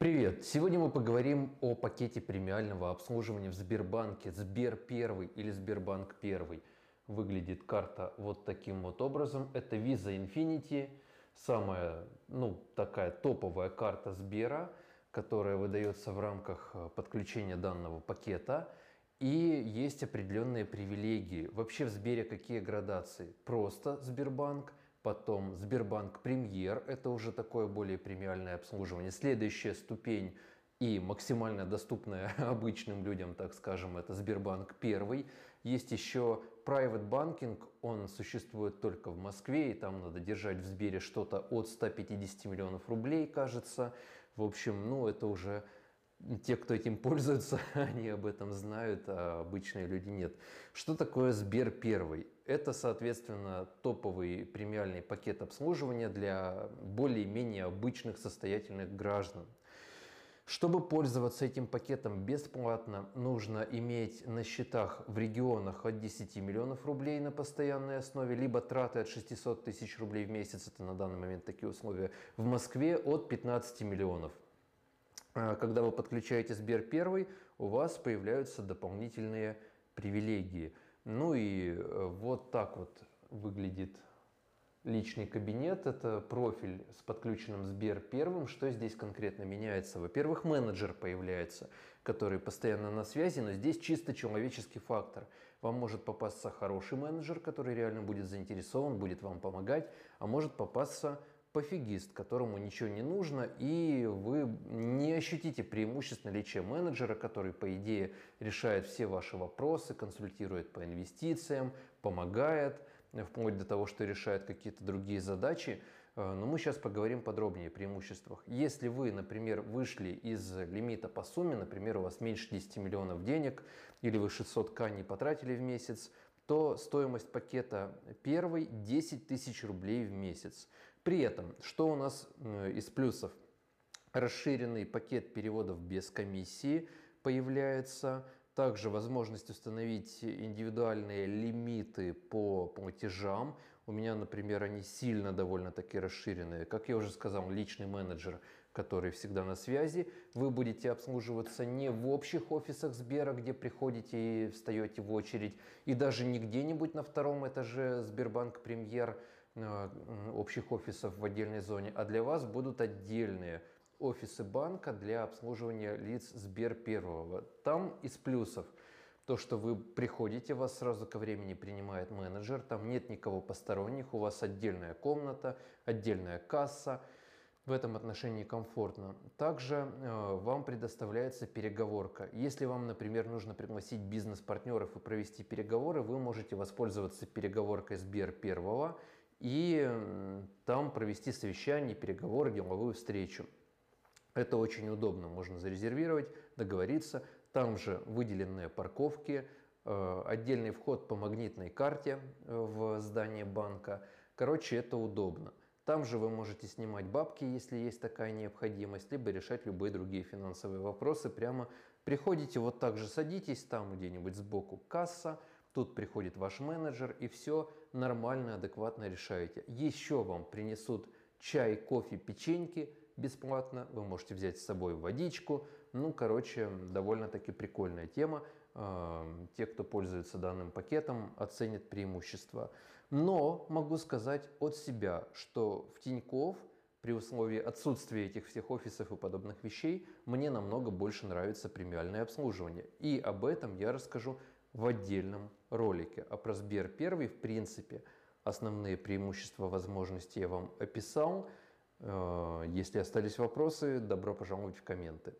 Привет! Сегодня мы поговорим о пакете премиального обслуживания в Сбербанке Сбер первый или Сбербанк первый. Выглядит карта вот таким вот образом. Это Visa Infinity, самая ну, такая топовая карта Сбера, которая выдается в рамках э, подключения данного пакета. И есть определенные привилегии. Вообще в Сбере какие градации? Просто Сбербанк – Потом Сбербанк Премьер, это уже такое более премиальное обслуживание. Следующая ступень и максимально доступная обычным людям, так скажем, это Сбербанк Первый. Есть еще Private Banking, он существует только в Москве, и там надо держать в Сбере что-то от 150 миллионов рублей, кажется. В общем, ну это уже те, кто этим пользуется, они об этом знают, а обычные люди нет. Что такое Сбер Первый? Это, соответственно, топовый премиальный пакет обслуживания для более-менее обычных состоятельных граждан. Чтобы пользоваться этим пакетом бесплатно, нужно иметь на счетах в регионах от 10 миллионов рублей на постоянной основе, либо траты от 600 тысяч рублей в месяц, это на данный момент такие условия, в Москве от 15 миллионов. А, когда вы подключаете Сбер первый, у вас появляются дополнительные привилегии. Ну и э, вот так вот выглядит личный кабинет. Это профиль с подключенным Сбер первым. Что здесь конкретно меняется? Во-первых, менеджер появляется, который постоянно на связи, но здесь чисто человеческий фактор. Вам может попасться хороший менеджер, который реально будет заинтересован, будет вам помогать, а может попасться пофигист, которому ничего не нужно, и вы не ощутите преимуществ наличия менеджера, который, по идее, решает все ваши вопросы, консультирует по инвестициям, помогает, вплоть до того, что решает какие-то другие задачи. Э, но мы сейчас поговорим подробнее о преимуществах. Если вы, например, вышли из лимита по сумме, например, у вас меньше 10 миллионов денег, или вы 600к не потратили в месяц, то стоимость пакета первый 10 тысяч рублей в месяц. При этом, что у нас э, из плюсов? Расширенный пакет переводов без комиссии появляется, также возможность установить индивидуальные лимиты по платежам. У меня, например, они сильно довольно-таки расширенные. Как я уже сказал, личный менеджер, который всегда на связи. Вы будете обслуживаться не в общих офисах Сбера, где приходите и встаете в очередь, и даже не где-нибудь на втором этаже Сбербанк Премьер общих офисов в отдельной зоне, а для вас будут отдельные офисы банка для обслуживания лиц Сбер первого. Там из плюсов то, что вы приходите, вас сразу ко времени принимает менеджер, там нет никого посторонних, у вас отдельная комната, отдельная касса, в этом отношении комфортно. Также э, вам предоставляется переговорка. Если вам, например, нужно пригласить бизнес-партнеров и провести переговоры, вы можете воспользоваться переговоркой Сбер первого и там провести совещание, переговоры, деловую встречу. Это очень удобно, можно зарезервировать, договориться. Там же выделенные парковки, э, отдельный вход по магнитной карте э, в здание банка. Короче, это удобно. Там же вы можете снимать бабки, если есть такая необходимость, либо решать любые другие финансовые вопросы. Прямо приходите, вот так же садитесь, там где-нибудь сбоку касса, тут приходит ваш менеджер и все нормально, адекватно решаете. Еще вам принесут чай, кофе, печеньки – бесплатно, вы можете взять с собой водичку. Ну, короче, довольно-таки прикольная тема. Э, те, кто пользуется данным пакетом, оценят преимущества. Но могу сказать от себя, что в Тинькофф при условии отсутствия этих всех офисов и подобных вещей мне намного больше нравится премиальное обслуживание. И об этом я расскажу в отдельном ролике. А про Сбер первый, в принципе, основные преимущества возможности я вам описал. Э, если остались вопросы, добро пожаловать в комменты.